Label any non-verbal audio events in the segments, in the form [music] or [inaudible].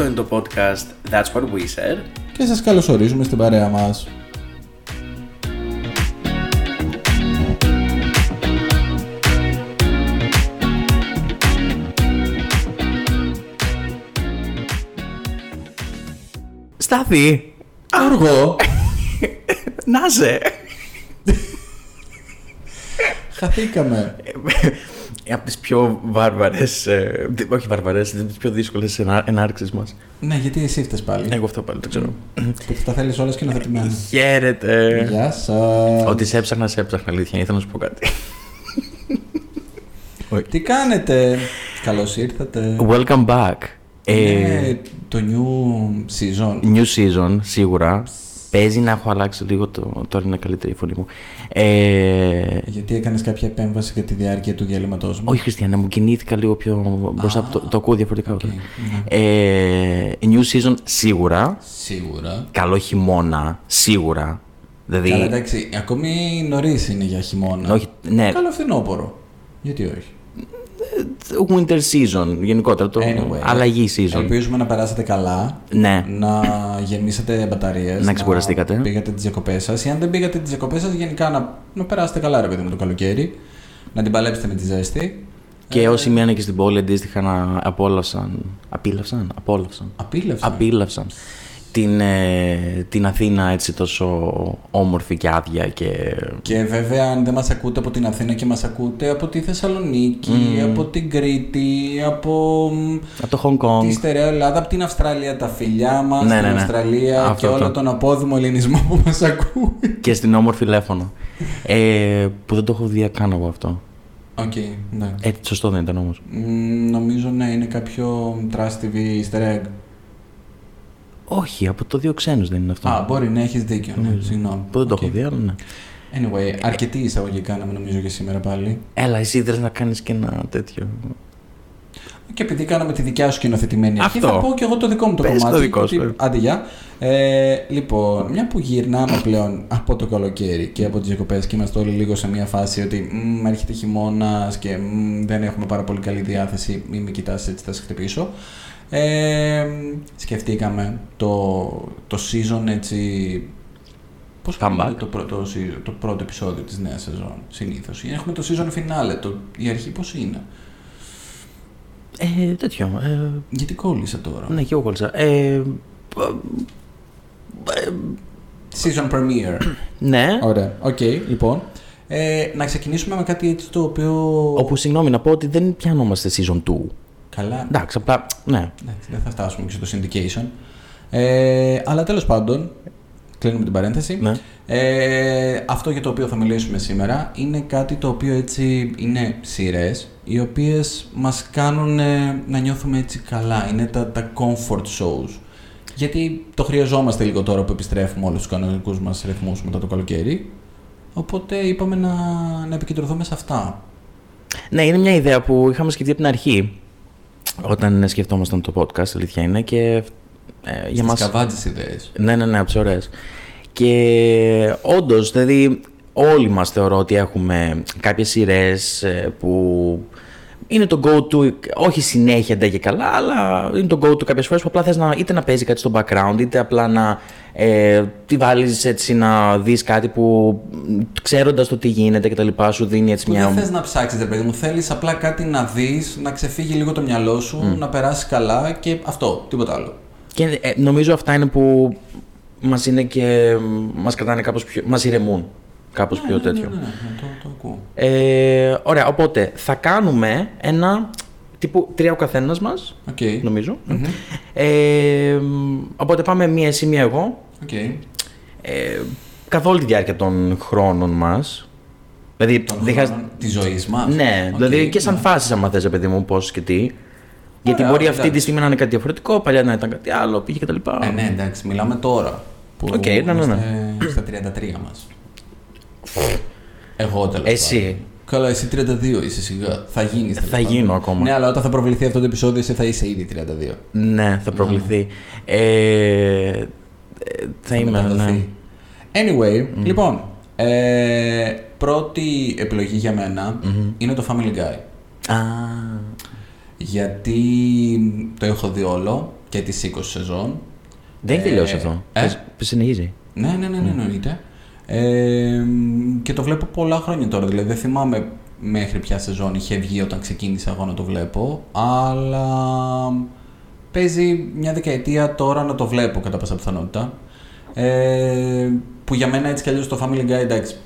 Αυτό είναι το podcast That's What We Said. Και σας καλωσορίζουμε στην παρέα μας. Στάθη! Αργό! [laughs] Να σε! Χαθήκαμε. Από τις πιο βάρβαρες, ε, όχι βάρβαρες, τις πιο δύσκολες ενά- ενάρξεις μας. Ναι, γιατί εσύ φταίς πάλι. Εγώ αυτό πάλι το ξέρω. Που τα θέλεις όλα σκηνοθετημένα. Χαίρετε! Γεια σας. Ότι σε έψαχνα, σε έψαχνα, αλήθεια. Ήθελα να σου πω κάτι. [laughs] Τι κάνετε; Καλώς ήρθατε. Welcome back. Ε, Είναι το new season. new season, σίγουρα. Παίζει να έχω αλλάξει λίγο το. Τώρα είναι καλύτερη η φωνή μου. Ε, Γιατί έκανες κάποια επέμβαση για τη διάρκεια του διαλείμματός μου; όχι, Χριστιανέ, μου κινήθηκα λίγο πιο μπροστά από το, το ακούω διαφορετικά. Οκ, τώρα. ναι. Ε, new season, σίγουρα. Σίγουρα. Καλό χειμώνα, σίγουρα. Δηλαδή. Καλά, εντάξει, ακόμη νωρίς είναι για χειμώνα. όχι, ναι, Καλό φθινόπωρο. Γιατί όχι; Winter season γενικότερα. Το Anyway, αλλαγή season. Ελπίζουμε να περάσετε καλά. Ναι. Να γεμίσετε μπαταρίες. Να ξεκουραστήκατε. Να πήγατε τις διακοπές σας. Ή αν δεν πήγατε τις διακοπές σας, γενικά να, να περάσετε καλά, ρε παιδί μου, το καλοκαίρι. Να την παλέψετε με τη ζέστη. Και όσοι μέναν και στην πόλη αντίστοιχα να απόλαυσαν. Απίλαυσαν, απόλαυσαν. Απίλευσα. Απίλαυσαν. Την, ε, την Αθήνα έτσι τόσο όμορφη και άδεια και. Και βέβαια, αν δεν μας ακούτε από την Αθήνα και μας ακούτε από τη Θεσσαλονίκη, από την Κρήτη, από μ, Από το Χονγκ Κονγκ. τη στερεά Ελλάδα, από την Αυστραλία, τα φιλιά μας, Ναι, την ναι, ναι. Αυστραλία Αυτό, και όλο αυτό. τον απόδημο ελληνισμό που μας ακούει. και στην όμορφη Λέφωνο. ε, που δεν το έχω δει καν εγώ αυτό. Οκ, ναι. Ε, σωστό δεν ήταν όμως. Μ, νομίζω ναι, είναι κάποιο Trust TV easter egg. Όχι, από το δύο ξένους δεν είναι αυτό. Α, μπορεί να έχεις δίκιο. Ναι, συγγνώμη. που δεν το Οκ. έχω δει, αλλά ναι. Anyway, αρκετή εισαγωγή κάναμε νομίζω για σήμερα πάλι. Έλα, εσύ ήθελε να κάνεις και ένα τέτοιο. Και επειδή κάναμε τη δικιά σου σκηνοθετημένη αρχή, Αυτό. θα πω και εγώ το δικό μου το Πες κομμάτι. το δικό ότι- σου. Άντε, γεια. Ε, λοιπόν, μια που γυρνάμε πλέον από το καλοκαίρι και από τις διακοπές και είμαστε όλοι λίγο σε μια φάση ότι μ, έρχεται χειμώνας και μ, δεν έχουμε πάρα πολύ καλή διάθεση, μην με κοιτάς έτσι θα σε χτυπήσω. Ε, σκεφτήκαμε το, το season έτσι. Πώς Comeback. κάνουμε το πρώτο, season- το πρώτο επεισόδιο της νέας σεζόν συνήθως. Έχουμε το season finale, το, η αρχή πώς είναι; Ε, τέτοιο. Ε, Γιατί κόλλησα τώρα; ναι, και εγώ κόλλησα. Ε, Season premiere. ναι. Ωραία. Οκ, λοιπόν. Ε, να ξεκινήσουμε με κάτι έτσι το οποίο. Όπου συγγνώμη να πω ότι δεν πιανόμαστε season 2. Καλά. Εντάξει, απλά. Ναι. Εντάξει, δεν θα φτάσουμε και στο syndication. Ε, αλλά τέλος πάντων, κλείνουμε την παρένθεση. ναι. Ε, αυτό για το οποίο θα μιλήσουμε σήμερα είναι κάτι το οποίο έτσι είναι σειρές, οι οποίες μας κάνουν ε, να νιώθουμε έτσι καλά. Είναι τα, τα comfort shows. Γιατί το χρειαζόμαστε λίγο τώρα που επιστρέφουμε όλους τους κανονικούς μας ρυθμούς μετά το καλοκαίρι. Οπότε είπαμε να, να επικεντρωθούμε σε αυτά. Ναι, είναι μια ιδέα που είχαμε σκεφτεί από την αρχή. Όταν σκεφτόμασταν το podcast, αλήθεια είναι. Και ε, για Στις μας... καβάτζες ιδέες. Ναι, ναι, ναι, από τις ωραίες. Και όντως, δηλαδή, όλοι μας θεωρώ ότι έχουμε κάποιες σειρές που είναι το go-to, όχι συνέχεια ντε και καλά, αλλά είναι το go-to κάποιες φορές που απλά θες να, είτε να παίζει κάτι στο background, είτε απλά να ε, τη βάλεις έτσι να δεις κάτι που ξέροντας το τι γίνεται και τα λοιπά, σου δίνει έτσι Που μια. δεν θες να ψάξεις, ρε παιδί μου. Θέλεις απλά κάτι να δεις, να ξεφύγει λίγο το μυαλό σου, να περάσεις καλά και αυτό, τίποτα άλλο. Και ε, νομίζω αυτά είναι που μας είναι και μας κρατάνε κάπως πιο. μας ηρεμούν κάπως πιο Ναι, ναι, τέτοιο. Ναι, ναι, ναι, το, το ακούω. Ε, ωραία, οπότε θα κάνουμε ένα τύπου τρία ο καθένας μας, Οκ. νομίζω. Ε, οπότε πάμε μία εσύ, μία εγώ. Οκ. Ε, καθ' όλη τη διάρκεια των χρόνων μας. Δηλαδή, Των δεν χρειάζεται- χρόνων της ζωής μας. Ναι, Οκ, δηλαδή και σαν ναι. φάση, άμα θες, παιδί μου, πώς και τι. Γιατί Ωραία, μπορεί όχι, αυτή τη εντάξει. στιγμή να είναι κάτι διαφορετικό, παλιά να ήταν κάτι άλλο, πήγε κτλ. Ε, ναι, εντάξει, μιλάμε τώρα. Που Οκ, ναι, ναι, ναι. είμαστε στα 33 μας. Εγώ τέλος Εσύ. πάντων. Καλά, εσύ 32 είσαι σιγά. Θα γίνεις. Θα γίνω ακόμα. Ναι, αλλά όταν θα προβληθεί αυτό το επεισόδιο, εσύ θα είσαι ήδη 32. Ναι, θα προβληθεί. Ε, ε, θα είμαι, ναι. μεταδοθεί. Anyway, λοιπόν, ε, πρώτη επιλογή για μενα είναι το Family Guy. Α, Γιατί το έχω δει όλο. και τις 20 σεζόν. Δεν έχει Ε, τελειώσει αυτό. ε; Πες- πες συνεχίζει. Ναι, ναι, ναι, ναι, εννοείται. Ε, και το βλέπω πολλά χρόνια τώρα. Δηλαδή δεν θυμάμαι μέχρι ποια σεζόν είχε βγει όταν ξεκίνησα εγώ να το βλέπω. Αλλά παίζει μια δεκαετία τώρα να το βλέπω κατά πάσα πιθανότητα. Ε, που για μένα έτσι κι αλλιώς το Family Guy εντάξει,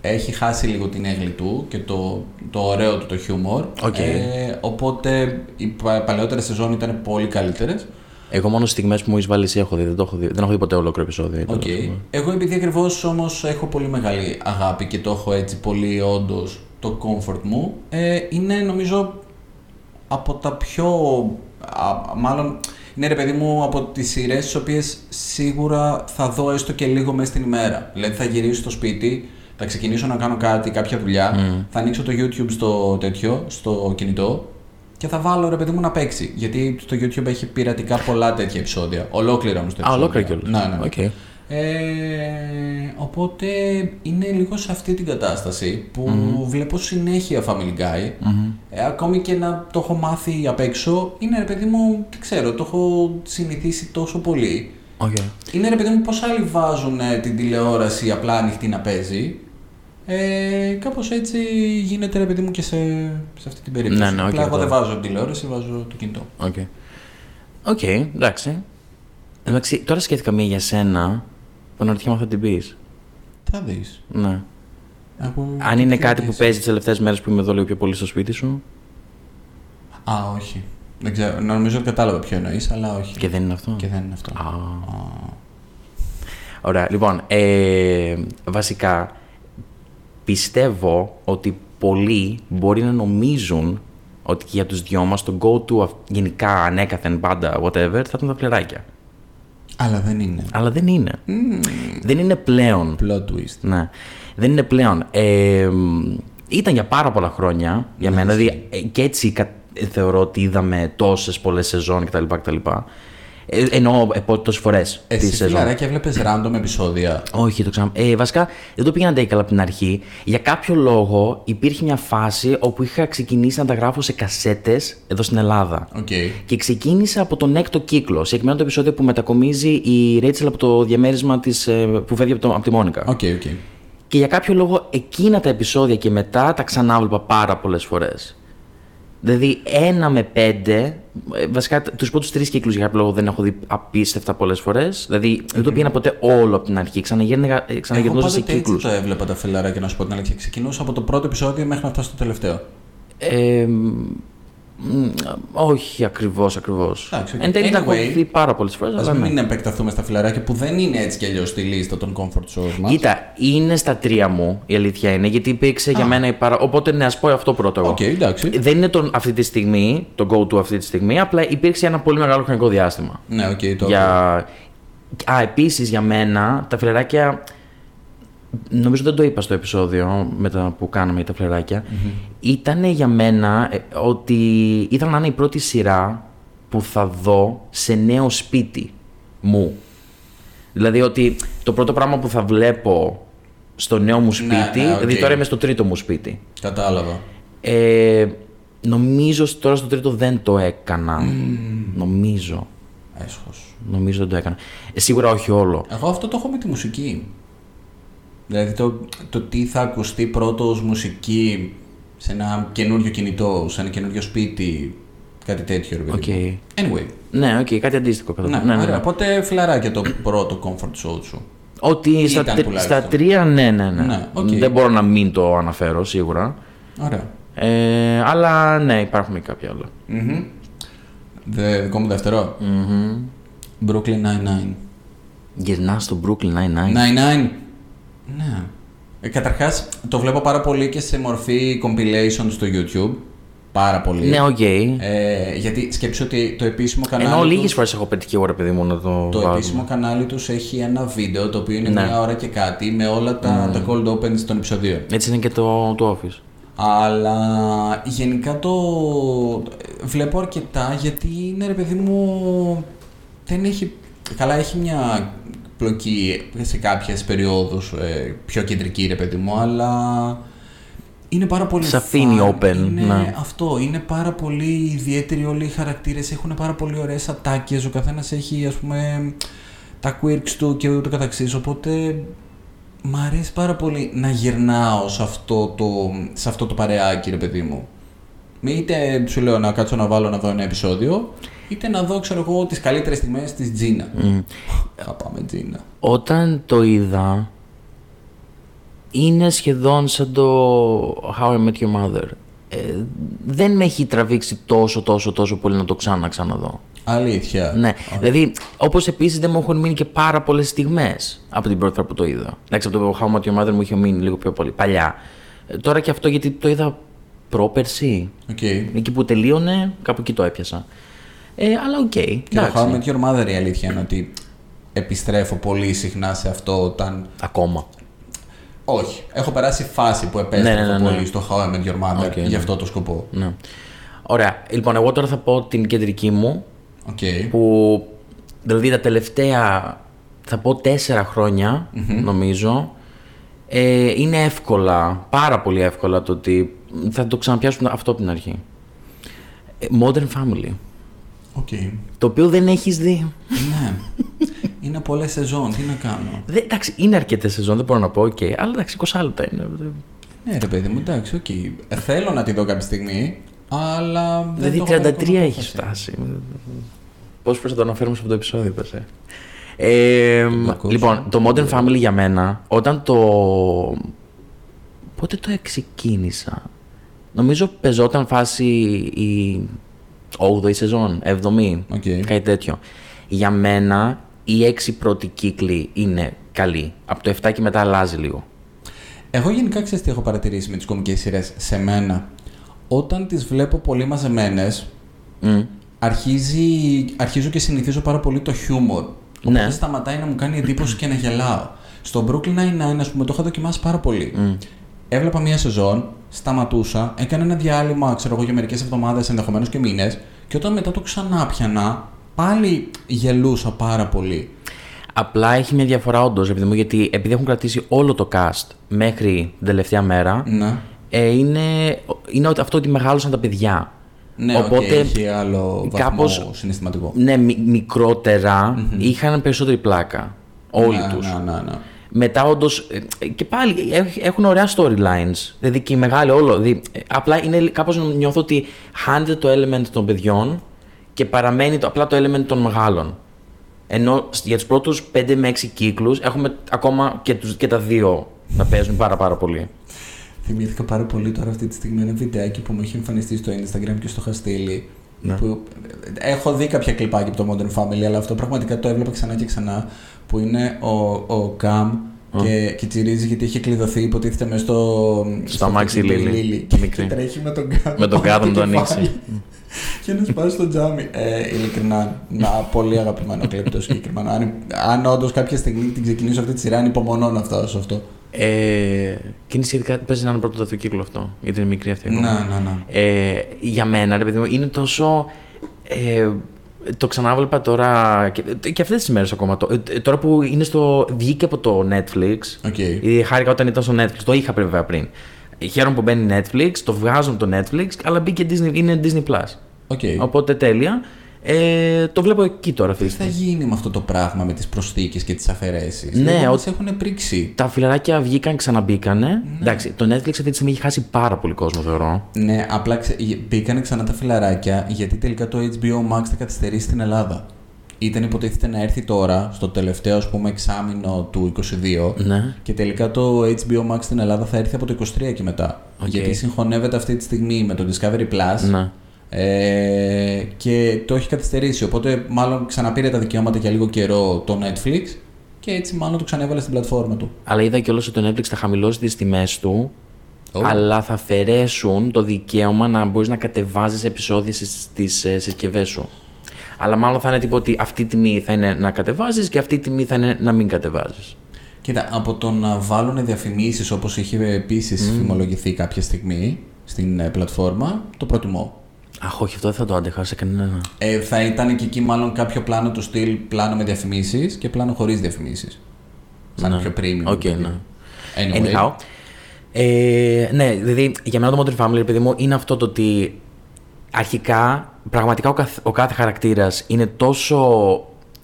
έχει χάσει λίγο την αίγλη του και το, το ωραίο του το χιούμορ. Οκ. Ε, οπότε οι πα- παλαιότερες σεζόν ήταν πολύ καλύτερες. Εγώ μόνο στιγμές που μου έχεις βάλει εσύ έχω δει. Δεν, το έχω δει. δεν έχω δει ποτέ ολόκληρο επεισόδιο. Οκ. Εγώ επειδή ακριβώς όμως έχω πολύ μεγάλη αγάπη και το έχω έτσι πολύ όντως το comfort μου, ε, είναι νομίζω από τα πιο. α, μάλλον είναι ρε παιδί μου από τις σειρές τις οποίες σίγουρα θα δω έστω και λίγο μέσα στην ημέρα. Δηλαδή θα γυρίσω στο σπίτι, θα ξεκινήσω να κάνω κάτι, κάποια δουλειά, θα ανοίξω το YouTube στο τέτοιο, στο κινητό και θα βάλω ρε παιδί μου να παίξει. Γιατί στο YouTube έχει πειρατικά πολλά τέτοια επεισόδια. Ολόκληρα όμως το Α, επεισόδιο. ολόκληρα κιόλας. Ναι, ναι. Οκ. Ε, οπότε είναι λίγο σε αυτή την κατάσταση που βλέπω συνέχεια Family Guy. Ε, ακόμη και να το έχω μάθει απ' έξω, είναι ρε παιδί μου, δεν ξέρω, το έχω συνηθίσει τόσο πολύ. Οκ. Είναι ρε παιδί μου πώς άλλοι βάζουν ε, την τηλεόραση απλά ανοιχτή να παίζει. Ε, κάπως έτσι γίνεται ρε παιδί μου και σε, σε αυτή την περίπτωση. Ναι, ναι, οκ, απλά εγώ δεν τώρα. βάζω την τηλεόραση, βάζω το κινητό. OK. OK, εντάξει. Εντάξει, τώρα σκέφτηκα μία για σένα που αναρωτιέμαι αν θα την πεις. Θα δεις. Ναι. Από... Αν είναι τι κάτι που δεις. παίζει τις τελευταίες μέρες που είμαι εδώ λίγο πιο πολύ στο σπίτι σου. Α, όχι. Δεν ξέρω, νομίζω ότι κατάλαβα ποιο εννοείς, αλλά όχι. Και δεν είναι αυτό; Και δεν είναι αυτό. Α. Ωραία. Λοιπόν, ε, βασικά πιστεύω ότι πολλοί μπορεί να νομίζουν ότι και για τους δυο μας το go-to αυ- γενικά ανέκαθεν πάντα whatever θα ήταν τα φλεράκια. Αλλά δεν είναι. Αλλά δεν είναι. Δεν είναι πλέον. Plot twist. Ναι. Δεν είναι πλέον. Ε, μ, ήταν για πάρα πολλά χρόνια για μένα. Δηλαδή, ε, και έτσι κα- θεωρώ ότι είδαμε τόσες πολλές σεζόν κτλ. κτλ. Ε, εννοώ ε, τόσες φορές τη Εσύ σεζόν. φιλαράκια βλέπεις random επεισόδια; Όχι, το ξανα... Ε, βασικά δεν το πήγαινα πολύ καλά από την αρχή. Για κάποιο λόγο υπήρχε μια φάση όπου είχα ξεκινήσει να τα γράφω σε κασέτες εδώ στην Ελλάδα. Οκ. Και ξεκίνησα από τον έκτο κύκλο. Συγκεκριμένα το επεισόδιο που μετακομίζει η Ρέιτσελ από το διαμέρισμα της, ε, που φεύγει από, το, από τη Μόνικα. Οκ, οκ. Και για κάποιο λόγο εκείνα τα επεισόδια και μετά τα ξανάβλεπα πάρα πολλές φορές. Δηλαδή ένα με πέντε, ε, βασικά τους πρώτους τρεις κύκλους για κάποιο λόγο δεν έχω δει απίστευτα πολλές φορές. Δηλαδή δεν το πήγαινα ποτέ όλο από την αρχή, ξαναγύρναγα- ε, Εγώ ξαναγυρνούσα σε πάντοτε έτσι κύκλους. το έβλεπα τα φιλαράκια να σου πω την αλήθεια. Ξεκινούσα από το πρώτο επεισόδιο μέχρι να φτάσω στο τελευταίο. Ε, μ, όχι ακριβώς, ακριβώς. Εντάξει, οκ. Εν τέλει τα έχω Anyway, δει πάρα πολλές φορές, Α αλλά ναι. μην επεκταθούμε στα φιλαράκια που δεν είναι έτσι κι αλλιώς στη λίστα των comfort shows μας. Κοίτα, είναι στα τρία μου, η αλήθεια είναι, γιατί υπήρξε για μένα η παρα... Οπότε ναι, ας πω αυτό πρώτο εγώ. Οκ, εντάξει. Δεν είναι τον, αυτή τη στιγμή, το go-to αυτή τη στιγμή, απλά υπήρξε ένα πολύ μεγάλο χρονικό διάστημα. Ναι, οκ, το. Για... Α, επίσης για μένα, τα φιλαράκια, νομίζω δεν το είπα στο επεισόδιο μετά που κάναμε τα φιλαράκια, ήταν για μένα ε, ότι ήθελα να είναι η πρώτη σειρά που θα δω σε νέο σπίτι μου. Δηλαδή ότι το πρώτο πράγμα που θα βλέπω στο νέο μου σπίτι, ναι, οκ. δηλαδή τώρα είμαι στο τρίτο μου σπίτι. Κατάλαβα. Ε, νομίζω σ- τώρα στο τρίτο δεν το έκανα. Νομίζω. Έσχος. Νομίζω δεν το έκανα. Ε, σίγουρα όχι όλο. Εγώ αυτό το έχω με τη μουσική. Δηλαδή το, το τι θα ακουστεί πρώτος ως μουσική σε ένα καινούριο κινητό, σε ένα καινούριο σπίτι, κάτι τέτοιο. Ρε, παιδί Οκ. μου. Anyway. Ναι, οκ, κάτι αντίστοιχο. Κατά Ναι, ναι, ναι, ωραία. ναι. Οπότε φιλαράκια το πρώτο comfort show σου. Ότι στα, Ήταν τρι- τουλάχιστον. στα τρία, ναι, ναι, ναι. Ναι, οκ. Δεν μπορώ να μην το αναφέρω σίγουρα. Ωραία. Ε, αλλά ναι, υπάρχουν και κάποια άλλα. Μμμ. Δε, δικό μου δεύτερο Brooklyn Nine-Nine. Γυρνάς στο Brooklyn Nine-Nine. Nine-Nine. Ναι. Ε, καταρχάς, το βλέπω πάρα πολύ και σε μορφή compilation στο YouTube. Πάρα πολύ. Ναι, οκ. Ε, γιατί σκέψου ότι το επίσημο κανάλι. Ενώ τους- λίγες φορές έχω πετύχει εγώ, ρε παιδί μου, να το, Το βάλω. επίσημο κανάλι τους έχει ένα βίντεο το οποίο είναι Ναι. μία ώρα και κάτι με όλα τα, τα cold opens των επεισοδίων. Έτσι είναι και το, το Office. Αλλά γενικά το βλέπω αρκετά γιατί είναι ρε παιδί μου δεν έχει... Καλά έχει μια πλοκή σε κάποιες περιόδους ε, πιο κεντρική ρε παιδί μου αλλά Είναι πάρα πολύ Σ' αφήνει fun, open, Είναι ναι. αυτό. Είναι πάρα πολύ ιδιαίτεροι όλοι οι χαρακτήρες. Έχουν πάρα πολύ ωραίες ατάκες. Ο καθένας έχει, ας πούμε, τα quirks του και ούτω καθεξής. Οπότε, μ' αρέσει πάρα πολύ να γυρνάω σε αυτό το, σε αυτό το παρεάκι, ρε παιδί μου. Μη Είτε σου λέω να κάτσω να βάλω να δω ένα επεισόδιο, είτε να δω, ξέρω εγώ, τις καλύτερες στιγμές της Τζίνα. Μμ. Θα πάμε Τζίνα. Όταν το είδα, είναι σχεδόν σαν το How I Met Your Mother. Ε, δεν με έχει τραβήξει τόσο, τόσο, τόσο πολύ να το ξανά ξαναδώ. Αλήθεια. Ναι, δηλαδή, όπως επίσης δεν μου έχουν μείνει και πάρα πολλές στιγμές από την πρώτη φορά που το είδα. Εντάξει, από το How I Met Your Mother μου είχε μείνει λίγο πιο πολύ παλιά. Ε, τώρα και αυτό γιατί το είδα πρόπερση. Οκ. Εκεί που τελείωνε, κάπου εκεί το έπιασα. Ε, αλλά οκ. Και το εντάξει. How I Met Your Mother η αλήθεια είναι ότι επιστρέφω πολύ συχνά σε αυτό όταν. Ακόμα. Όχι. Έχω περάσει φάση που επέστρεφα Ναι, ναι, ναι, ναι. πολύ στο How I Met Your Mother Οκ, για ναι. αυτό το σκοπό. Ναι. Ωραία. Λοιπόν, εγώ τώρα θα πω την κεντρική μου Οκ. που δηλαδή τα τελευταία θα πω τέσσερα χρόνια, νομίζω ε, είναι εύκολα, πάρα πολύ εύκολα το ότι θα το ξαναπιάσουμε αυτό από την αρχή. Ε, Modern Family. Οκ. Το οποίο δεν έχεις δει. Ναι. είναι πολλές σεζόν. Τι να κάνω. Δεν, εντάξει, είναι αρκετές σεζόν, δεν μπορώ να πω, οκ, αλλά εντάξει, 20 λεπτά είναι. Ναι, ρε παιδί μου, εντάξει, οκ. Ε, Θέλω να τη δω κάποια στιγμή, αλλά. δεν Δηλαδή το έχω πάρει 33 ακόμα έχει απόφαση. φτάσει. Πώς πρέπει να το αναφέρουμε σε αυτό το επεισόδιο, πες, ε. Ε, ακούω. λοιπόν, το Modern Family για μένα, όταν το. Πότε το ξεκίνησα. Νομίζω παιζόταν φάση η 8η σεζόν, 7η, Οκ. κάτι τέτοιο. Για μένα οι 6 πρώτοι κύκλοι είναι καλοί. Από το 7 και μετά αλλάζει λίγο. Εγώ γενικά ξέρεις τι έχω παρατηρήσει με τις κομικές σειρές σε μένα. Όταν τις βλέπω πολύ μαζεμένες, Μμ. αρχίζει, αρχίζω και συνηθίζω πάρα πολύ το χιούμορ. Οπότε Ναι. σταματάει να μου κάνει εντύπωση και να γελάω. Στο Brooklyn Nine-Nine, ας πούμε, το είχα δοκιμάσει πάρα πολύ. Έβλεπα μία σεζόν, σταματούσα, έκανα ένα διάλειμμα, ξέρω εγώ, για μερικές εβδομάδες, ενδεχομένως και μήνες, και όταν μετά το ξανά πιανα, πάλι γελούσα πάρα πολύ. Απλά έχει μια διαφορά όντως, επειδή, μου, γιατί επειδή έχουν κρατήσει όλο το cast μέχρι την τελευταία μέρα, Ναι. ε, είναι, είναι ότι- αυτό ότι μεγάλωσαν τα παιδιά. Ναι, Οπότε, Οπότε, έχει άλλο βαθμό κάπως- συναισθηματικό. Ναι, μι- μικρότερα είχαν περισσότερη πλάκα. Όλοι ναι, τους. Ναι, ναι, ναι. Μετά όντως. Και πάλι έχ- έχουν ωραία storylines. Δηλαδή και οι μεγάλοι όλο. Δηλαδή, ε, απλά είναι κάπως νιώθω ότι χάνεται το element των παιδιών και παραμένει το, απλά το element των μεγάλων. Ενώ σ- για τους πρώτους 5 με 6 κύκλους έχουμε ακόμα και, τους, και τα δύο να παίζουν πάρα πάρα πολύ. Θυμήθηκα πάρα πολύ τώρα αυτή τη στιγμή ένα βιντεάκι που μου έχει εμφανιστεί στο Instagram και στο είχα στείλει. Ναι. Που ε, έχω δει κάποια κλιπάκια από το Modern Family, αλλά αυτό πραγματικά το έβλεπα ξανά και ξανά. Που είναι ο, ο Καμ και, και τσιρίζει γιατί έχει κλειδωθεί, υποτίθεται μέσα στο. Στο αμάξι η Λίλη, Και, το μικρή. και τρέχει με τον Καμ. Με τον πάνω Καμ να το κεφάλι. ανοίξει. και να σπάσει στο τζάμι. Ε, ειλικρινά, ένα πολύ αγαπημένο κλιπ το συγκεκριμένο. Αν, αν όντως κάποια στιγμή την ξεκινήσω αυτή τη σειρά, ανυπομονώ να φτάσω σε αυτό. Ε, και είναι σχετικά. Παίζει να είναι πρώτο δεύτερο κύκλο αυτό, γιατί είναι μικρή αυτή. Ναι, ακόμα. ναι, ναι. Ε, για μένα, ρε παιδί μου, είναι τόσο. Ε, το ξανάβλεπα τώρα και, και αυτές τις μέρες ακόμα. Το, ε, τώρα που είναι στο, βγήκε από το Netflix. Οκ. Ήδη χάρηκα όταν ήταν στο Netflix. Το είχα βέβαια πριν. Χαίρομαι που μπαίνει Netflix, το βγάζω από το Netflix, αλλά μπήκε Disney, είναι Disney Plus. Οκ. Οπότε τέλεια. Ε, το βλέπω εκεί τώρα αυτή τη Τι θα στιγμή. γίνει με αυτό το πράγμα με τις προσθήκες και τις αφαιρέσεις; Ναι, Λίγο ο- μας έχουν πρίξει. Τα φιλαράκια βγήκαν, ξαναμπήκανε. Εντάξει, το Netflix αυτή τη στιγμή έχει χάσει πάρα πολύ κόσμο, θεωρώ. Ναι, απλά ξε... μπήκανε ξανά τα φιλαράκια γιατί τελικά το HBO Max θα καθυστερήσει στην Ελλάδα. Ήταν υποτίθεται να έρθει τώρα, στο τελευταίο ας πούμε εξάμηνο του 22 Ναι. και τελικά το HBO Max στην Ελλάδα θα έρθει από το 23 και μετά. Οκ. Γιατί συγχωνεύεται αυτή τη στιγμή με το Discovery Plus Ναι. Ε, και το έχει καθυστερήσει. Οπότε μάλλον ξαναπήρε τα δικαιώματα για λίγο καιρό το Netflix και έτσι μάλλον το ξανέβαλε στην πλατφόρμα του. Αλλά είδα κιόλας ότι το Netflix θα χαμηλώσει τις τιμές του. Oh. Αλλά θα αφαιρέσουν το δικαίωμα να μπορείς να κατεβάζεις επεισόδια στις συσκευές σου. Αλλά μάλλον θα είναι τίποτα ότι αυτή η τιμή θα είναι να κατεβάζεις και αυτή η τιμή θα είναι να μην κατεβάζεις. Κοίτα, από το να βάλουν διαφημίσεις όπως είχε επίσης φημολογηθεί κάποια στιγμή στην ε, πλατφόρμα, το προτιμώ. Αχ, όχι, αυτό δεν θα το άντεχα σε κανένα. Ε, θα ήταν και εκεί μάλλον κάποιο πλάνο του στυλ πλάνο με διαφημίσεις και πλάνο χωρίς διαφημίσεις. Σαν Ναι. πιο premium. Οκ, παιδί. ναι. Anyway, Anyhow. Ε, ναι, δηλαδή για μένα το Modern Family, παιδί μου, είναι αυτό το ότι αρχικά, πραγματικά ο, καθ- ο κάθε χαρακτήρας είναι τόσο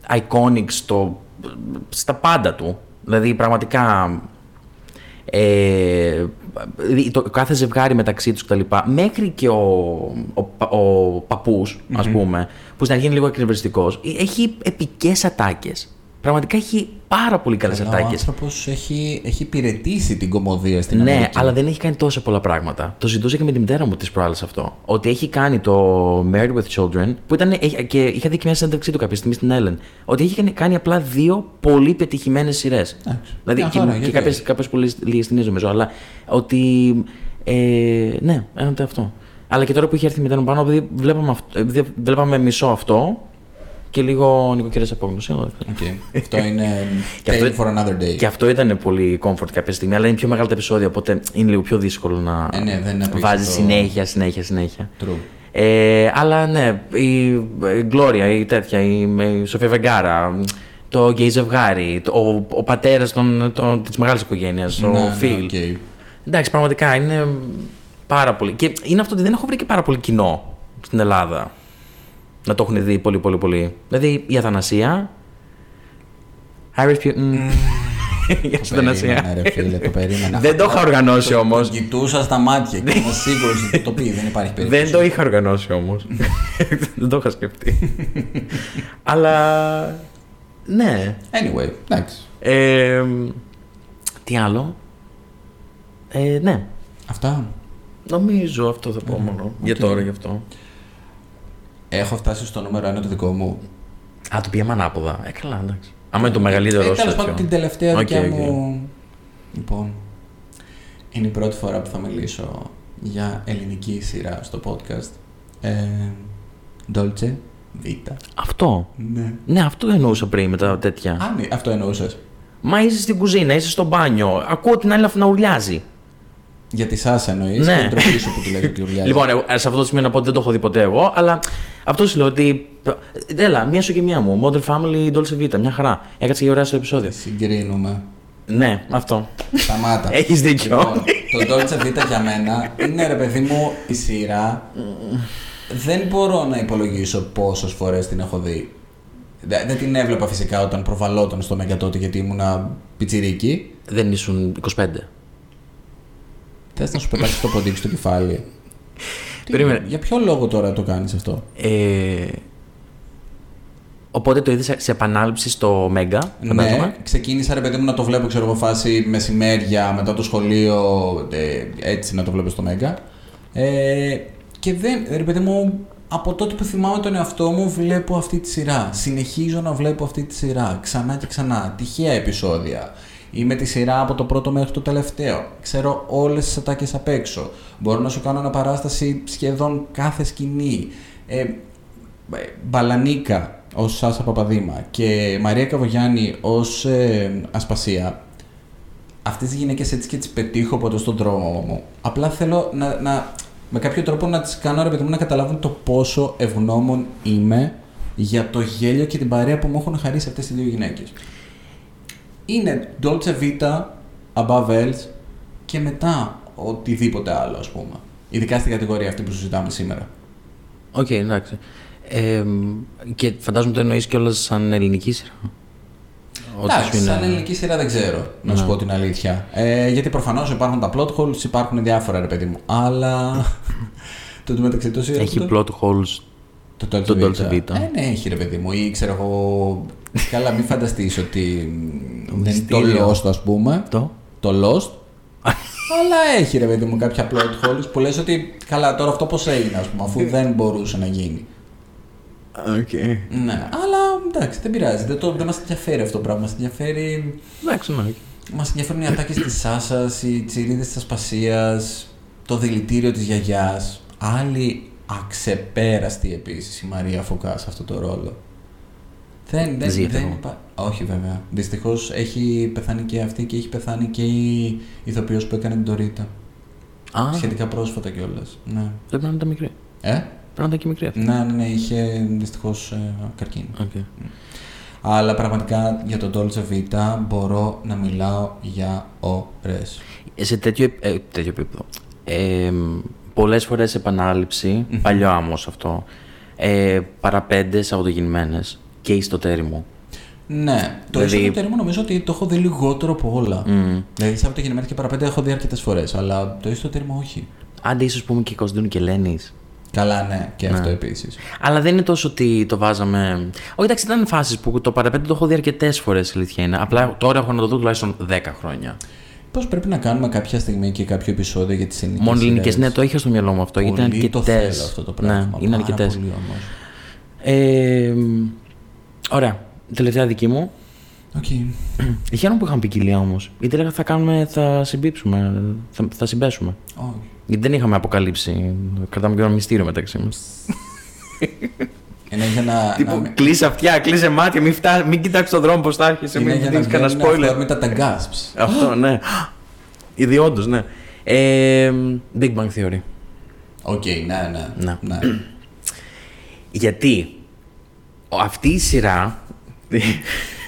iconic στο, στα πάντα του. Δηλαδή, πραγματικά, ε, δηλαδή, το κάθε ζευγάρι μεταξύ τους κτλ. Μέχρι και ο, ο, πα- ο παππούς, ας πούμε, που στην αρχή είναι λίγο εκνευριστικός, έχει επικές ατάκες. Πραγματικά έχει πάρα πολύ καλές Αλλά Ο ατάκες. άνθρωπος έχει, έχει υπηρετήσει την κομμωδία στην Ναι, Αμερική. αλλά δεν έχει κάνει τόσα πολλά πράγματα. Το συζητούσα και με τη μητέρα μου της προάλλε αυτό. Ότι έχει κάνει το Married with Children, που ήταν. έχει- και είχα δει και μια συνέντευξή του κάποια στιγμή στην Ellen. Ότι έχει κάνει, κάνει απλά δύο πολύ πετυχημένες σειρές. Εντάξει. Δηλαδή Μια και, χαρά, και γιατί κάποιες όχι. κάποιες πολύ λίγες ταινίες νομίζω. Αλλά ότι. Ε, ναι, ένατε αυτό. Αλλά και τώρα που είχε έρθει η μητέρα μου πάνω, επειδή βλέπαμε, αυτό, επειδή βλέπαμε μισό αυτό και λίγο νοικοκυρές σε απόγνωση. αλλά- Οκ. αυτό είναι Και tale αυτό- for another day. Και αυτό ήταν πολύ comfort κάποια στιγμή, αλλά είναι πιο μεγάλα τα επεισόδια, οπότε είναι λίγο πιο δύσκολο να Ε, ναι, δεν είναι βάζεις απίστευτο. συνέχεια, συνέχεια, συνέχεια. True. Ε, αλλά ναι, η η Gloria, η τέτοια, η, η Σοφία Βεγγάρα, το γκέι ζευγάρι, το, ο, ο πατέρας των, των, της μεγάλης οικογένειας, ο Ναι, ναι, Φιλ. οκ. Εντάξει, πραγματικά είναι πάρα πολύ. Και είναι αυτό ότι δεν έχω βρει και πάρα πολύ κοινό στην Ελλάδα να το έχουν δει πολύ, πολύ, πολύ. Δηλαδή η Αθανασία. Harris Putin. Για Το την Αθανασία. περίμενα, ρε φίλε, το περίμενα. Δεν το είχα οργανώσει όμως. Τον κοιτούσα στα μάτια και είμαι σίγουρος ότι το πει. Δεν υπάρχει περίπτωση. Δεν το είχα οργανώσει όμως. [laughs] Δεν το είχα σκεφτεί. Αλλά. Ναι. Anyway, εντάξει. Ε, τι άλλο; Ε, ναι. Αυτά. Νομίζω αυτό θα πω μόνο. Για τώρα γι' αυτό. Έχω φτάσει στο νούμερο ένα το δικό μου. Α, το πήγαμε ανάποδα. Ε, καλά, εντάξει. Άμα είναι το μεγαλύτερο Ε, σου. Τέλος πάντων, την τελευταία Οκ, δικιά οκ. μου. Λοιπόν. Είναι η πρώτη φορά που θα μιλήσω για ελληνική σειρά στο podcast. Ε, Dolce Vita. Αυτό; Ναι. Ναι, αυτό εννοούσα πριν με τα τέτοια. Α, ναι, αυτό εννοούσες. Μα είσαι στην κουζίνα, είσαι στο μπάνιο. Ακούω την άλλη να ουρλιάζει. Για τη Σάσα εννοείς. Ναι. Και ντροπή σου που του λέει ότι ουρλιάζει. Λοιπόν, εγώ, σε αυτό το σημείο να πω ότι δεν το έχω δει ποτέ εγώ, αλλά αυτό σου λέω ότι. Έλα, μία σου και μία μου. Modern Family Dolce Vita, μια χαρά. Έκατσε και ωραία στο επεισόδιο. Συγκρίνουμε. Ναι, αυτό. Σταμάτα. [laughs] Έχεις δίκιο. Λοιπόν, το Dolce Vita για μένα είναι ρε παιδί μου η σειρά. Δεν μπορώ να υπολογίσω πόσες φορές την έχω δει. Δε- Δεν την έβλεπα φυσικά όταν προβαλόταν στο Μέγκα τότε γιατί ήμουνα πιτσιρίκι. Δεν ήσουν 25. Θες να σου πετάξει το ποντίκι στο κεφάλι. Τι- Περίμενε. Για ποιο λόγο τώρα το κάνεις αυτό; Ε, οπότε το είδες σε επανάληψη στο Μέγκα. φαντάζομαι. Ναι, ξεκίνησα ρε παιδί μου να το βλέπω, ξέρω εγώ, φάση μεσημέρια μετά το σχολείο, ε, έτσι να το βλέπω στο Μέγκα. Ε, και δεν, ρε παιδί μου, από τότε που θυμάμαι τον εαυτό μου βλέπω αυτή τη σειρά. Συνεχίζω να βλέπω αυτή τη σειρά, ξανά και ξανά, τυχαία επεισόδια. Είμαι τη σειρά από το πρώτο μέχρι το τελευταίο. Ξέρω όλες τις ατάκες απ' έξω. Μπορώ να σου κάνω αναπαράσταση σχεδόν κάθε σκηνή. Ε, ε, Μπαλανίκα ως Σάσα Παπαδήμα και Μαρία Καβογιάννη ως ε, Ασπασία αυτές τις γυναίκες έτσι και τις πετύχω ποτέ στον δρόμο μου. Απλά θέλω να, να, με κάποιο τρόπο να τις κάνω ρε παιδί μου να καταλάβουν το πόσο ευγνώμων είμαι για το γέλιο και την παρέα που μου έχουν χαρίσει αυτές οι δύο γυναίκες. Είναι Dolce Vita, Above Else και μετά οτιδήποτε άλλο ας πούμε. Ειδικά στην κατηγορία αυτή που συζητάμε σήμερα. Οκ, εντάξει. Ε, και φαντάζομαι το εννοείς κιόλας σαν ελληνική σειρά. Ότι Εντάξει, σου είναι- σαν ελληνική σειρά δεν ξέρω, να σου Ναι. πω την αλήθεια. Ε, γιατί προφανώς υπάρχουν τα plot holes, υπάρχουν διάφορα ρε παιδί μου. Αλλά. [laughs] το μεταξύ το σειρά. Έχει το, plot holes. Το, Dolce το Dolce Vita. Vita. Ε, ναι, έχει ρε παιδί μου. Ή ξέρω εγώ. Καλά, μην φανταστείς ότι. δεν είναι το μυστήριο. Lost, ας πούμε. Το; Το Lost. Αλλά έχει ρε παιδί μου κάποια plot holes που λες ότι καλά τώρα αυτό πώς έγινε ας πούμε αφού δεν μπορούσε να γίνει. Okay. Ναι, αλλά εντάξει δεν πειράζει, δεν, το, δεν μας ενδιαφέρει αυτό το πράγμα, μας ενδιαφέρει Εντάξει, ναι. Μας ενδιαφέρουν οι ατάκες της Σάσας, οι τσιρίδες της Ασπασίας, το δηλητήριο της γιαγιάς. Άλλη αξεπέραστη επίσης η Μαρία Φωκά σε αυτό το ρόλο. Δεν, δεν, Ζει δεν αυτό. υπά- Όχι βέβαια. Δυστυχώς έχει πεθάνει και αυτή και έχει πεθάνει και η ηθοποιός που έκανε την Τωρίτα. Α, Σχετικά πρόσφατα κιόλας. Ναι. πρέπει να ήταν μικρή. Ε; Πρέπει να ήταν και μικρή αυτή. Ναι, ναι, ναι, είχε δυστυχώς ε, καρκίνο. Okay. Αλλά πραγματικά για τον Dolce Vita μπορώ να μιλάω για ώρες. Σε τέτοιο, επ- ε, τέτοιο επίπεδο. Ε, Πολλές φορές επανάληψη, παλιό άμμος αυτό. Ε, παραπέντε Σαββατογεννημένε και ιστοτέρημο. Ναι, το Δηλαδή- δηλαδή... ισοτέρημο νομίζω ότι το έχω δει λιγότερο από όλα. Mm. Δηλαδή, Σαββατογεννημένα και παραπέντε έχω δει αρκετές φορές, αλλά το ισοτέρημο όχι. Άντε, ίσως πούμε και Κωνσταντίνου και Ελένη. Καλά, ναι, και Ναι. αυτό επίσης. Αλλά δεν είναι τόσο ότι το βάζαμε. Όχι, εντάξει, ήταν φάσεις που το παραπέντε το έχω δει αρκετές φορές, αλήθεια είναι. Απλά τώρα έχω να το δω τουλάχιστον 10 χρόνια. Πώς πρέπει να κάνουμε κάποια στιγμή και κάποιο επεισόδιο για τις ελληνικές Μόνο ελληνικές, ναι, το είχα στο μυαλό μου αυτό. γιατί είναι Πολύ το αρκετές. θέλω αυτό το πράγμα. Ναι, είναι πάρα αρκετές. πολύ όμως. Ε, ωραία. Τελευταία δική μου. Οκ. [clears throat] Χαίρομαι που είχαμε ποικιλία όμως. Γιατί έλεγα θα κάνουμε, θα συμπίψουμε, θα, θα συμπέσουμε. Όχι. Γιατί δεν είχαμε αποκαλύψει. Κρατάμε και ένα μυστήριο μεταξύ μας. [laughs] Είναι για να. Τύπου, να... κλείσε αυτιά, κλείσε μάτια, μην, φτά... μην κοιτάξεις τον δρόμο πώς θα έρχεσαι, Είναι μην για να δεις κανένα βγαίνουν spoiler. αυθόρμητα τα gasps. Αυτό, ναι. Ήδη όντως, ναι. Ε, Big Bang Theory. Οκ, ναι, ναι. Ναι. ναι. [clears throat] Γιατί ο- αυτή η σειρά. [laughs]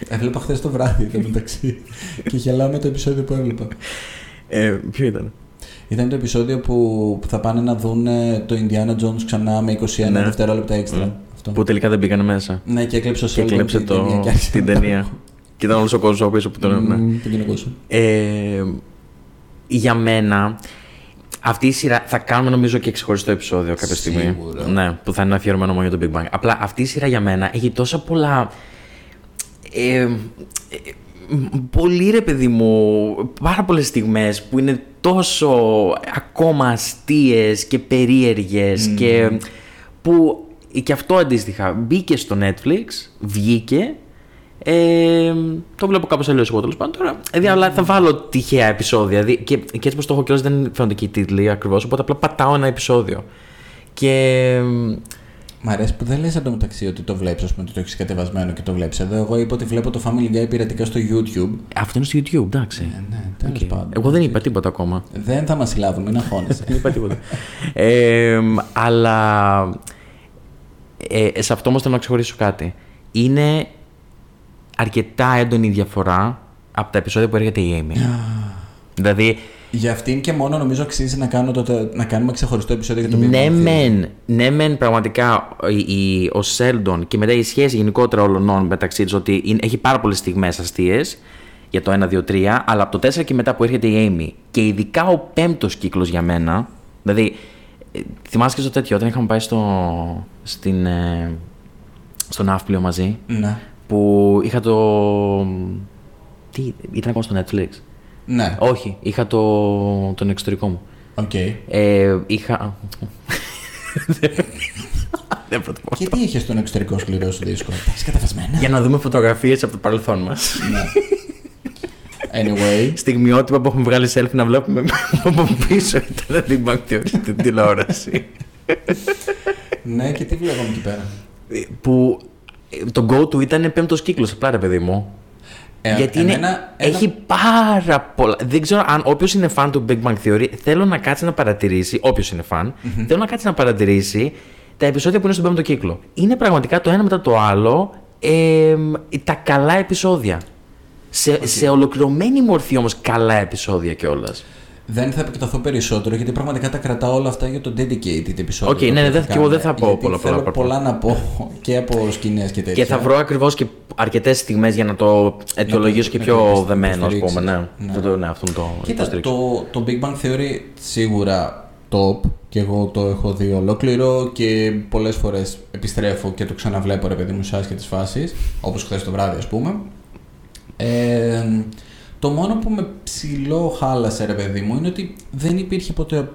Έβλεπα χθες το βράδυ το μεταξύ και γελάω με το επεισόδιο που έβλεπα. ε, ποιο ήταν; Ήταν το επεισόδιο που, που θα πάνε να δουν το Indiana Jones ξανά με 21 Ναι. δευτερόλεπτα έξτρα. Μμ. Αυτό. Που τελικά δεν μπήκαν μέσα. Ναι, και έκλεψε ο Και Sheldon κλέψε την το, ταινία και άρχισε την να- ταινία. και ήταν όλο ο κόσμος πίσω που τον. Ναι. Μμμ, Την κοινωνικόσα. Ε, για μένα, αυτή η σειρά θα κάνουμε νομίζω και ξεχωριστό επεισόδιο κάποια στιγμή. Σίγουρα. Ναι, που θα είναι αφιερωμένο μόνο για το Big Bang. Απλά αυτή η σειρά για μένα έχει τόσα πολλά. Ε, ε, πολύ ρε παιδί μου, πάρα πολλές στιγμές που είναι τόσο ακόμα αστείες και περίεργες και που και αυτό αντίστοιχα μπήκε στο Netflix, βγήκε ε, το βλέπω κάπως αλλιώς εγώ τέλος πάντων τώρα. Δηλαδή, αλλά θα βάλω τυχαία επεισόδια. Δηλαδή, και, και έτσι πως το έχω κιόλας δεν φαίνονται και οι τίτλοι ακριβώς, οπότε απλά πατάω ένα επεισόδιο. Και Μ' αρέσει που δεν λες εντωμεταξύ ότι το βλέπεις, ας πούμε, ότι το έχεις κατεβασμένο και το βλέπεις. Εδώ εγώ είπα ότι βλέπω το Family Guy πειρατικά στο YouTube. αυτό είναι στο YouTube, εντάξει. Ε, ναι, τέλος Οκ. πάντων. Εγώ δεν είπα τίποτα ακόμα. Δεν θα μας συλλάβουν, μην αγχώνεσαι. [laughs] Δεν είπα τίποτα. ε, αλλά ε, σε αυτό όμως θέλω να ξεχωρίσω κάτι. Είναι αρκετά έντονη η διαφορά από τα επεισόδια που έρχεται η Amy. δηλαδή, Για αυτήν και μόνο νομίζω αξίζει να, κάνω το, να κάνουμε ξεχωριστό επεισόδιο για το Big ναι Bang Theory. μεν, ναι μεν πραγματικά η, η- ο Σέλντον και μετά η σχέση γενικότερα όλων μεταξύ τους ότι είναι- έχει πάρα πολλές στιγμές αστείες για το 1, 2, 3, αλλά από το 4 και μετά που έρχεται η Amy και ειδικά ο πέμπτος κύκλος για μένα, δηλαδή ε, θυμάσαι και στο τέτοιο όταν είχαμε πάει στο, στην, ε, στο Ναύπλιο μαζί Ναι. που είχα το... Τι, ήταν ακόμα στο Netflix. Ναι. Όχι, είχα το, τον εξωτερικό μου. Οκ. Ε, είχα. [laughs] Δεν προτιμώ. Και τι είχες στον εξωτερικό σκληρό σου δίσκο; Τα έχεις κατεβασμένα. Για να δούμε φωτογραφίες από το παρελθόν μας. Ναι. Anyway. Στιγμιότυπα που έχουμε βγάλει selfie να βλέπουμε [laughs] από πίσω ήταν την Bang Theory στην τηλεόραση. [laughs] ναι, και τι βλέπαμε εκεί πέρα; που ε, το go to ήταν πέμπτος κύκλος, απλά ρε παιδί μου. Ε, Γιατί είναι, εμένα ένα- έχει πάρα πολλά. Δεν ξέρω αν όποιος είναι φαν του Big Bang Theory, θέλω να κάτσει να παρατηρήσει. Όποιος είναι φαν, θέλω να κάτσει να παρατηρήσει τα επεισόδια που είναι στον πέμπτο κύκλο. Είναι πραγματικά το ένα μετά το άλλο ε, τα καλά επεισόδια. Σε, σε ολοκληρωμένη μορφή όμως καλά επεισόδια κιόλας. Δεν θα επεκταθώ περισσότερο γιατί πραγματικά τα κρατάω όλα αυτά για το dedicated επεισόδιο. Οκ, το ναι, οποίο ναι, δεν- θα κι εγώ δεν κάνουμε, θα πω γιατί πολλά, πολλά, Θέλω πολλά. πολλά να πω και από σκηνές και τέτοια. Και θα βρω ακριβώς και αρκετές στιγμές για να το αιτιολογήσω και να πιο το δεμένο, ας πούμε. υποστηρίξεις. Ναι, Ναι. Θα το, ναι, αυτό το Κοίτα, υποστηρίξω. το, το Big Bang Theory σίγουρα top και εγώ το έχω δει ολόκληρο και πολλές φορές επιστρέφω και το ξαναβλέπω ρε παιδί μου σε άσχετες φάσεις όπως χθες το βράδυ ας πούμε ε, το μόνο που με ψηλό χάλασε ρε παιδί μου είναι ότι δεν υπήρχε ποτέ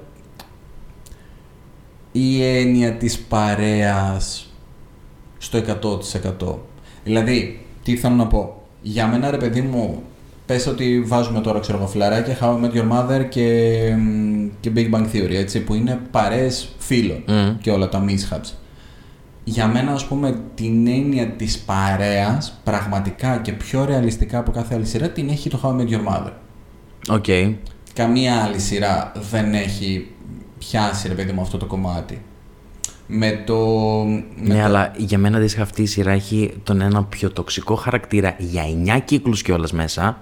η έννοια της παρέας στο 100%. Δηλαδή, τι θέλω να πω. Για μένα, ρε παιδί μου, πες ότι βάζουμε τώρα, ξέρω εγώ, φιλαράκια, How I Met Your Mother και, μ, και Big Bang Theory, έτσι, που είναι παρέες φίλων Μμμ. και όλα τα mishaps. Για μένα, ας πούμε, την έννοια της παρέας, πραγματικά και πιο ρεαλιστικά από κάθε άλλη σειρά, την έχει το How I Met Your Mother. OK. Καμία άλλη σειρά δεν έχει πιάσει, ρε παιδί μου, αυτό το κομμάτι. Με το. με Ναι, το- αλλά για μένα αντίστοιχα αυτή η σειρά έχει τον ένα πιο τοξικό χαρακτήρα για 9 κύκλους κιόλας μέσα.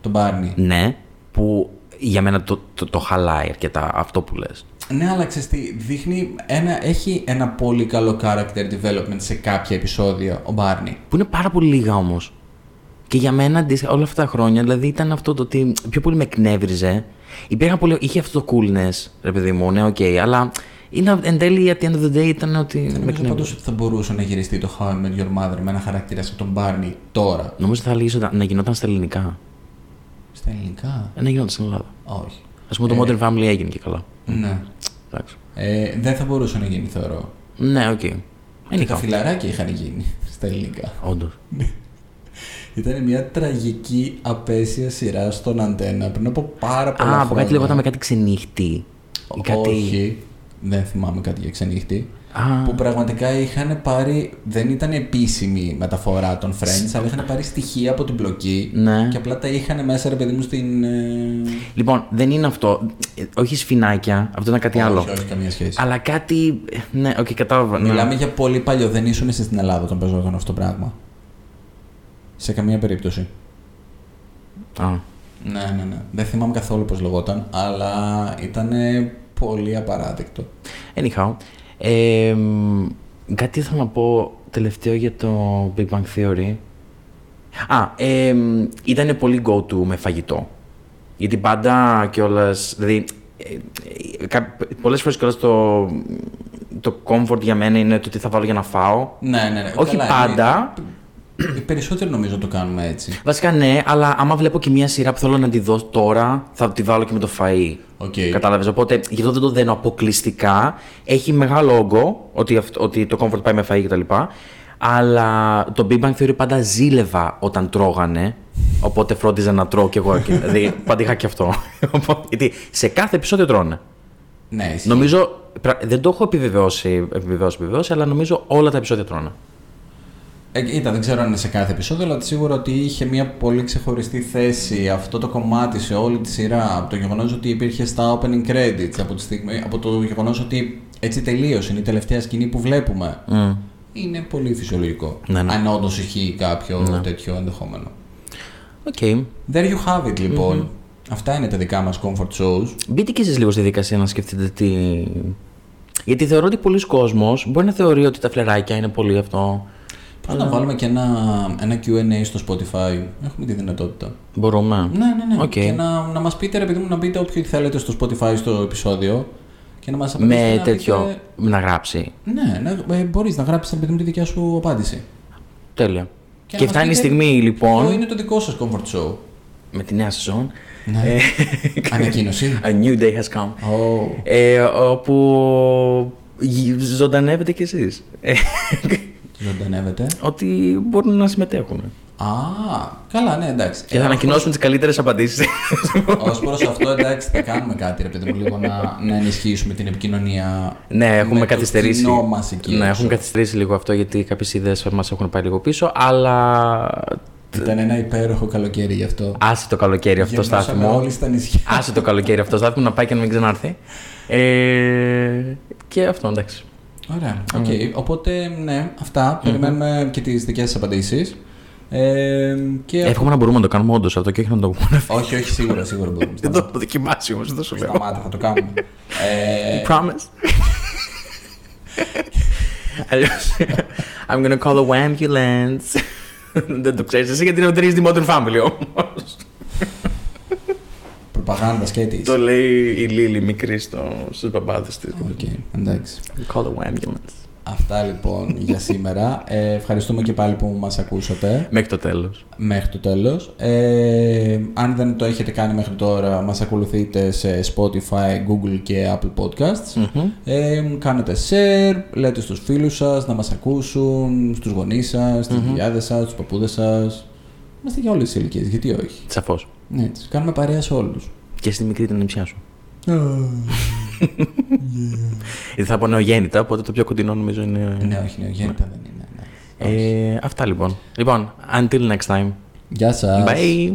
Τον Μπάρνι. Ναι, που για μένα το, το, το χαλάει αρκετά αυτό που λες. Ναι, αλλά ξέρεις τι, δείχνει ένα, έχει ένα πολύ καλό character development σε κάποια επεισόδια ο Μπάρνι. Που είναι πάρα πολύ λίγα όμως. Και για μένα αντίστοιχα όλα αυτά τα χρόνια, δηλαδή ήταν αυτό το ότι πιο πολύ με εκνεύριζε. Υπήρχαν πολύ, είχε αυτό το coolness, ρε παιδί μου, ναι, οκ, αλλά είναι, εν τέλει at the end of the day ήταν ότι με Νομίζω εκνεύριζε. πάντως ότι θα μπορούσε να γυριστεί το How I Met Your Mother με ένα χαρακτήρα σαν τον Μπάρνι τώρα. Νομίζω θα έλεγε να, να γινόταν στα ελληνικά. Στα ελληνικά; Ε, να γινόταν στην Ελλάδα. Όχι. Ας πούμε το Modern Family έγινε και καλά. Ναι. Εντάξει. Ε, δεν θα μπορούσε να γίνει, θεωρώ. Ναι, οκ. Και Είναι τα φιλαράκια είχαν γίνει [laughs] στα ελληνικά. Όντως. [laughs] Ήταν μια τραγική απαίσια σειρά στον ΑΝΤ1 πριν από πάρα πολλά Α, από χρόνια. κάτι λεγόταν με κάτι ξενύχτη. Ή κάτι. Όχι, δεν θυμάμαι κάτι για ξενύχτη. Α, Που πραγματικά είχαν πάρει. Δεν ήταν επίσημη μεταφορά των Friends, αλλά είχαν πάρει στοιχεία από την πλοκή. Ναι. Και απλά τα είχαν μέσα, ρε παιδί μου, στην. ε, Λοιπόν, δεν είναι αυτό. Ε, Όχι σφινάκια, αυτό ήταν κάτι άλλο. Όχι, όχι, καμία σχέση. Αλλά κάτι. Ναι, οκ, κατάλαβα. ναι. Μιλάμε για πολύ παλιό. Δεν ήσουν εσύ στην Ελλάδα όταν παίζονταν αυτό το πράγμα. Σε καμία περίπτωση. Α, Ναι, ναι, ναι. Δεν θυμάμαι καθόλου πώς λεγόταν, αλλά ήταν πολύ απαράδεκτο. Anyhow. Ε, μ, κάτι ήθελα να πω τελευταίο για το Big Bang Theory. Α, ε, ήταν πολύ go-to με φαγητό. Γιατί πάντα κιόλας. Δηλαδή, ε, ε, κα- πολλές φορές κιόλας το, το comfort για μένα είναι το τι θα βάλω για να φάω. Ναι, ναι, ναι. Όχι Καλά, πάντα. είναι- Οι περισσότεροι νομίζω το κάνουμε έτσι. Βασικά ναι, αλλά άμα βλέπω και μια σειρά που θέλω να τη δω τώρα, θα τη βάλω και με το φαΐ. Οκ. Κατάλαβες. Οπότε γι' αυτό δεν το δένω αποκλειστικά. Έχει μεγάλο όγκο ότι, αυτ- ότι το comfort πάει με φαΐ κτλ. Αλλά το Big Bang Theory πάντα ζήλευα όταν τρώγανε. Οπότε φρόντιζα να τρώω κι εγώ. και- [laughs] δηλαδή πάντα είχα και αυτό. Οπότε- [laughs] Γιατί σε κάθε επεισόδιο τρώνε. Ναι, ισχύει. Νομίζω. πρα- Δεν το έχω επιβεβαιώσει, επιβεβαιώσει, επιβεβαιώσει, αλλά νομίζω όλα τα επεισόδια τρώνε. Ε, κοίτα, δεν ξέρω αν είναι σε κάθε επεισόδιο, αλλά σίγουρα ότι είχε μια πολύ ξεχωριστή θέση αυτό το κομμάτι σε όλη τη σειρά. Από το γεγονός ότι υπήρχε στα opening credits, από, τη στιγμή, από το γεγονός ότι έτσι τελείωσε, είναι η τελευταία σκηνή που βλέπουμε. Μμ. Είναι πολύ φυσιολογικό. Ναι, ναι. Αν όντως ισχύει κάποιο τέτοιο ενδεχόμενο. OK. There you have it, λοιπόν Αυτά είναι τα δικά μας comfort shows. Μπείτε και εσείς λίγο στη διαδικασία να σκεφτείτε τι. Γιατί θεωρώ ότι πολύς κόσμος μπορεί να θεωρεί ότι τα φιλαράκια είναι πολύ αυτό. Πώς να βάλουμε και ένα, ένα Q&A στο Spotify; Έχουμε τη δυνατότητα. Μπορούμε. Ναι, ναι, ναι. Οκ. Και να, να μας πείτε, ρε παιδί μου, να πείτε όποιο θέλετε στο Spotify στο επεισόδιο. Και να μας απαντήσετε Με να τέτοιο. πείτε- Να γράψει. Ναι, να, ε, μπορείς να γράψεις, ρε παιδί μου, τη δικιά σου απάντηση. Τέλεια. Και Και, να μας φτάνει η πείτε στιγμή Ποιο λοιπόν. είναι το δικό σας comfort show; Με τη νέα σεζόν. Ναι. ε, Ανακοίνωση. [laughs] A new day has come. Oh. Ε, όπου γι- ζωντανεύετε κι εσείς. Ε, Ζωντανεύεται. ότι μπορούν να συμμετέχουν. Α, καλά, ναι, εντάξει. Και θα ανακοινώσουμε τις καλύτερες απαντήσεις. Ω προς αυτό, εντάξει, θα κάνουμε κάτι, ρε παιδί μου, λίγο να, να ενισχύσουμε την επικοινωνία. ναι, έχουμε με καθυστερήσει. Το κοινό μας εκεί ναι, έξω. έχουμε καθυστερήσει λίγο αυτό γιατί κάποιες ιδέες μας έχουν πάει λίγο πίσω, αλλά Ήταν ένα υπέροχο καλοκαίρι γι' αυτό. άσε το καλοκαίρι αυτό Γεμάσαμε στάθμο. όλοι στα νησιά. Άσε το καλοκαίρι αυτό στάθμο να πάει και να μην ξανάρθει. Ε, και αυτό εντάξει. Ωραία. Οκ. Οπότε, ναι, αυτά. Περιμένουμε και τις δικές σας απαντήσεις. Ε, και... Εύχομαι να μπορούμε να το κάνουμε όντως αυτό και όχι να το πούμε. όχι, όχι, σίγουρα, σίγουρα μπορούμε. [laughs] Δεν το έχω δοκιμάσει όμως, δεν σου λέω. Σταμάτα, θα το κάνουμε. [laughs] ε, Promise; [laughs] Αλλιώς, I'm gonna call a ambulance. Δεν το ξέρεις εσύ γιατί είναι ο θρης Modern Family όμως. Προπαγάνδα σκέτη. Το λέει η Λίλη μικρή στο, στους μπαμπάδες της. Οκ, εντάξει. Call a ambulance. Αυτά λοιπόν για [laughs] σήμερα. Ε, ευχαριστούμε και πάλι που μας ακούσατε Μέχρι το τέλος. μέχρι το τέλος. Ε, αν δεν το έχετε κάνει μέχρι τώρα, μας ακολουθείτε σε Spotify, Google και Apple Podcasts. Ε, κάνετε share, λέτε στους φίλους σας να μας ακούσουν, στους γονείς σας, στις γιαγιάδες σας, στους παππούδες σας. Είμαστε για όλες τις ηλικίες, γιατί όχι; Σαφώς. Ναι, έτσι. Κάνουμε παρέα σε όλους. Και στη μικρή την νηψιά σου. Γιατί [laughs] θα πω νεογέννητα, οπότε το πιο κοντινό νομίζω είναι... Ναι, όχι, ναι, γέννητα δεν είναι. Ναι. Ε, αυτά λοιπόν. Λοιπόν, until next time. Γεια σας. Bye.